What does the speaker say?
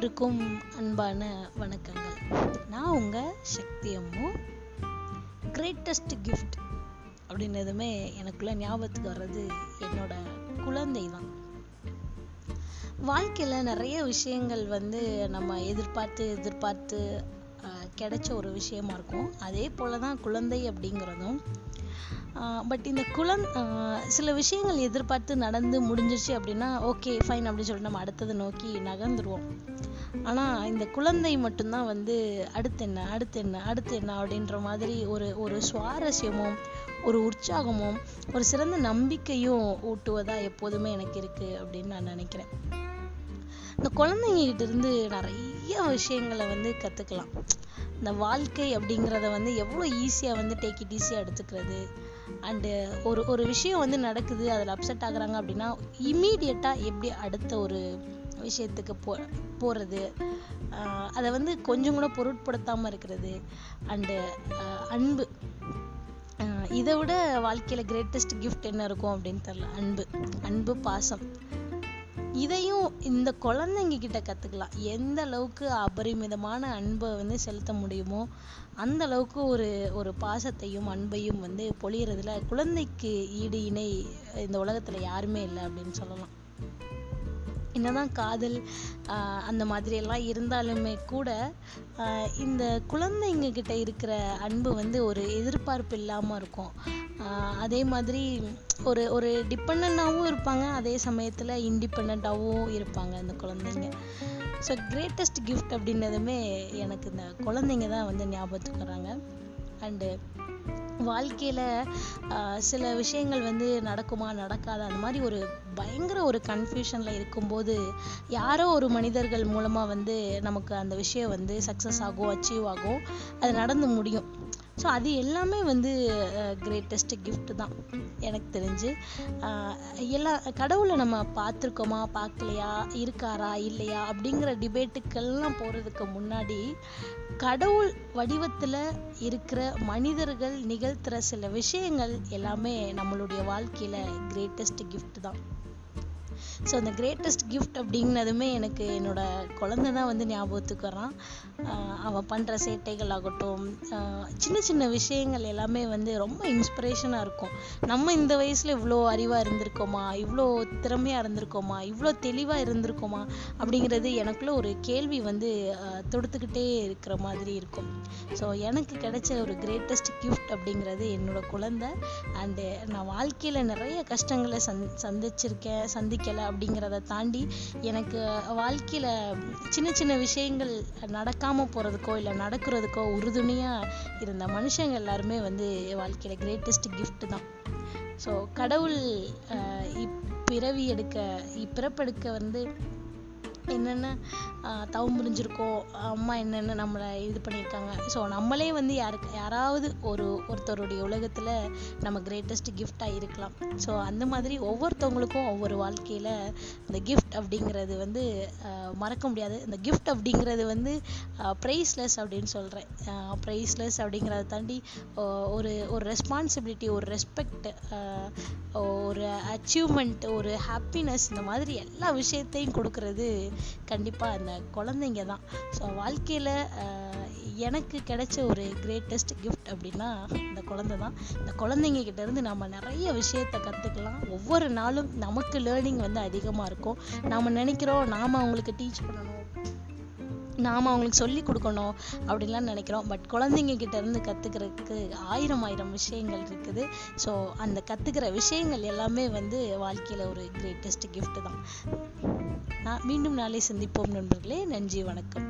அனைவருக்கும் அன்பான வணக்கங்கள். நான் உங்கள் சக்தி அம்மு. கிரேட்டஸ்ட் கிஃப்ட் அப்படின்னதுமே எனக்குள்ள ஞாபகத்துக்கு வர்றது என்னோட குழந்தை தான். வாழ்க்கையில் நிறைய விஷயங்கள் வந்து நம்ம எதிர்பார்த்து எதிர்பார்த்து கிடைச்ச ஒரு விஷயமா இருக்கும். அதே போலதான் குழந்தை அப்படிங்கிறதும். பட் இந்த குழந் சில விஷயங்கள் எதிர்பார்த்து நடந்து முடிஞ்சிருச்சு அப்படின்னா ஓகே ஃபைன் அப்படின்னு சொல்லிட்டு நம்ம அடுத்ததை நோக்கி நகர்ந்துருவோம். ஆனால் இந்த குழந்தை மட்டும்தான் வந்து அடுத்து என்ன அடுத்து என்ன அடுத்து என்ன அப்படின்ற மாதிரி ஒரு ஒரு சுவாரஸ்யமும் ஒரு உற்சாகமும் ஒரு சிறந்த நம்பிக்கையும் ஊட்டுவதாக எப்போதுமே எனக்கு இருக்குது அப்படின்னு நான் நினைக்கிறேன். இந்த குழந்தைங்ககிட்ட இருந்து நிறைய விஷயங்களை வந்து கற்றுக்கலாம் இந்த வாழ்க்கை அப்படிங்கிறத வந்து எவ்வளோ ஈஸியாக வந்து டேக் இட் ஈஸியாக எடுத்துக்கிறது. அண்டு ஒரு ஒரு விஷயம் வந்து நடக்குது அதில் அப்செட் ஆகுறாங்க அப்படின்னா இம்மீடியட்டாக எப்படி அடுத்த ஒரு விஷயத்துக்கு போ போகிறது அதை வந்து கொஞ்சம் கூட பொருட்படுத்தாமல் இருக்கிறது. அண்டு அன்பு. இதை விட வாழ்க்கையில் கிரேட்டஸ்ட் கிஃப்ட் என்ன இருக்கும் அப்படின்னு தெரில அன்பு. அன்பு பாசம். இதையும் இந்த குழந்தைங்க கிட்ட கற்றுக்கலாம் எந்த அளவுக்கு அபரிமிதமான அன்பை வந்து செலுத்த முடியுமோ அந்த அளவுக்கு ஒரு ஒரு பாசத்தையும் அன்பையும் வந்து பொழியறதுல குழந்தைக்கு ஈடு இணை இந்த உலகத்துல யாருமே இல்லை அப்படின்னு சொல்லலாம். என்னதான் காதல் அந்த மாதிரியெல்லாம் இருந்தாலுமே கூட இந்த குழந்தைங்க கிட்ட இருக்கிற அன்பு வந்து ஒரு எதிர்பார்ப்பு இல்லாமல் இருக்கும். அதே மாதிரி ஒரு ஒரு டிபெண்டாவும் இருப்பாங்க. அதே சமயத்தில் இண்டிபெண்டாவும் இருப்பாங்க அந்த குழந்தைங்க. ஸோ கிரேட்டஸ்ட் கிஃப்ட் அப்படின்னதுமே எனக்கு இந்த குழந்தைங்க தான் வந்து ஞாபகத்துக்கு வராங்க. அண்டு வாழ்க்கையில ஆஹ் சில விஷயங்கள் வந்து நடக்குமா நடக்காதா அந்த மாதிரி ஒரு பயங்கர ஒரு கன்ஃபியூஷனில் இருக்கும்போது யாரோ ஒரு மனிதர்கள் மூலமா வந்து நமக்கு அந்த விஷயம் வந்து சக்ஸஸ் ஆகும் அச்சீவ் ஆகும் அது நடந்து முடியும். ஸோ அது எல்லாமே வந்து கிரேட்டஸ்ட் கிஃப்ட் தான் எனக்கு தெரிஞ்சு. எல்லா கடவுளை நம்ம பார்த்துருக்கோமா பார்க்கலையா இருக்காரா இல்லையா அப்படிங்கிற டிபேட்டுக்கெல்லாம் போகிறதுக்கு முன்னாடி கடவுள் வடிவத்தில் இருக்கிற மனிதர்கள் நிகழ்த்துற சில விஷயங்கள் எல்லாமே நம்மளுடைய வாழ்க்கையில் கிரேட்டஸ்ட் கிஃப்ட் தான். ஸோ அந்த கிரேட்டஸ்ட் கிஃப்ட் அப்படின்னதுமே எனக்கு என்னோட குழந்த தான் வந்து ஞாபகத்துக்கு வரான் அவன் பண்ணுற சேட்டைகள் ஆகட்டும் சின்ன சின்ன விஷயங்கள் எல்லாமே வந்து ரொம்ப இன்ஸ்பிரேஷனாக இருக்கும். நம்ம இந்த வயசில் இவ்வளோ அறிவாக இருந்திருக்கோமா? இவ்வளோ திறமையாக இருந்திருக்கோமா? இவ்வளோ தெளிவாக இருந்திருக்கோமா? அப்படிங்கிறது எனக்குள்ள ஒரு கேள்வி வந்து தொடுத்துக்கிட்டே இருக்கிற மாதிரி இருக்கும். ஸோ எனக்கு கிடைச்ச ஒரு கிரேட்டஸ்ட் கிஃப்ட் அப்படிங்கிறது என்னோட குழந்தை. அண்டு நான் வாழ்க்கையில் நிறைய கஷ்டங்களை சந் சந்திச்சிருக்கேன் சந்திக்கலை அப்படிங்கிறத தாண்டி எனக்கு வாழ்க்கையில் சின்ன சின்ன விஷயங்கள் நடக்காமல் போகிறதுக்கோ இல்லை நடக்கிறதுக்கோ உறுதுணையாக இருந்த மனுஷங்க எல்லாருமே வந்து என் கிரேட்டஸ்ட் கிஃப்ட் தான். ஸோ கடவுள் இப்பிறவி எடுக்க இப்பிறப்பெடுக்க வந்து என்னென்ன தவம் புரிஞ்சிருக்கோ அம்மா என்னென்ன நம்மளை இது பண்ணியிருக்காங்க. ஸோ நம்மளே வந்து யாருக்கு யாராவது ஒரு ஒருத்தருடைய உலகத்தில் நம்ம கிரேட்டஸ்ட் கிஃப்டாக இருக்கலாம். ஸோ அந்த மாதிரி ஒவ்வொருத்தவங்களுக்கும் ஒவ்வொரு வாழ்க்கையில் இந்த கிஃப்ட் அப்படிங்கிறது வந்து மறக்க முடியாது. இந்த கிஃப்ட் அப்படிங்கிறது வந்து ப்ரைஸ்லெஸ் அப்படின்னு சொல்கிறேன் ப்ரைஸ்லெஸ் அப்படிங்கிறத தாண்டி ஒரு ஒரு ரெஸ்பான்சிபிலிட்டி ஒரு ரெஸ்பெக்ட் ஒரு அச்சீவ்மெண்ட் ஒரு ஹாப்பினஸ் இந்த மாதிரி எல்லா விஷயத்தையும் கொடுக்கறது கண்டிப்பா அந்த குழந்தைங்க தான். ஸோ வாழ்க்கையில எனக்கு கிடைச்ச ஒரு கிரேட்டஸ்ட் கிஃப்ட் அப்படின்னா இந்த குழந்தை தான். இந்த குழந்தைங்க கிட்ட இருந்து நம்ம நிறைய விஷயத்த கத்துக்கலாம். ஒவ்வொரு நாளும் நமக்கு லேர்னிங் வந்து அதிகமா இருக்கும். நாம நினைக்கிறோம் நாம அவங்களுக்கு டீச் பண்ணணும். நாம அவங்களுக்கு சொல்லி கொடுக்கணும் அப்படின்லாம் நினைக்கிறோம். பட் குழந்தைங்க கிட்ட இருந்து கத்துக்கிறதுக்கு ஆயிரம் ஆயிரம் விஷயங்கள் இருக்குது. ஸோ அந்த கத்துக்கிற விஷயங்கள் எல்லாமே வந்து வாழ்க்கையில ஒரு கிரேட்டஸ்ட் கிஃப்ட்டு தான். நான் மீண்டும் நாளை சந்திப்போம் நண்பர்களே. நன்றி வணக்கம்.